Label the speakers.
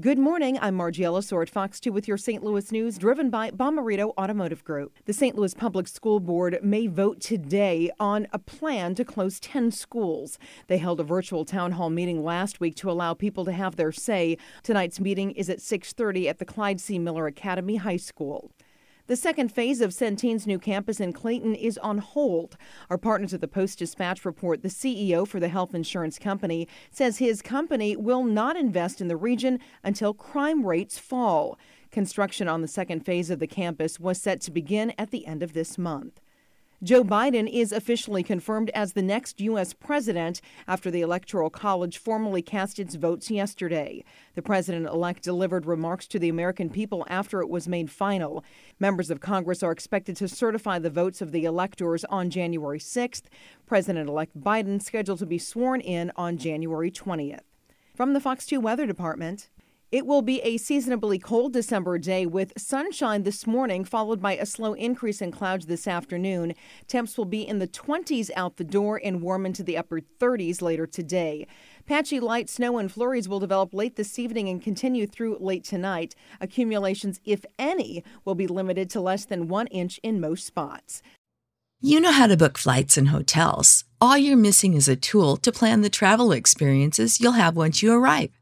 Speaker 1: Good morning. I'm Margie Ellisor at Fox 2 with your St. Louis news, driven by Bommarito Automotive Group. The St. Louis Public School Board may vote today on a plan to close 10 schools. They held a virtual town hall meeting last week to allow people to have their say. Tonight's meeting is at 6:30 at the Clyde C. Miller Academy High School. The second phase of Centene's new campus in Clayton is on hold. Our partners at the Post Dispatch report the CEO for the health insurance company says his company will not invest in the region until crime rates fall. Construction on the second phase of the campus was set to begin at the end of this month. Joe Biden is officially confirmed as the next U.S. president after the Electoral College formally cast its votes yesterday. The president elect delivered remarks to the American people after it was made final. Members of Congress are expected to certify the votes of the electors on January 6th. President elect Biden scheduled to be sworn in on January 20th. From the Fox 2 Weather Department, it will be a seasonably cold December day with sunshine this morning, followed by a slow increase in clouds this afternoon. Temps will be in the 20s out the door and warm into the upper 30s later today. Patchy light snow and flurries will develop late this evening and continue through late tonight. Accumulations, if any, will be limited to less than one inch in most spots.
Speaker 2: You know how to book flights and hotels. All you're missing is a tool to plan the travel experiences you'll have once you arrive.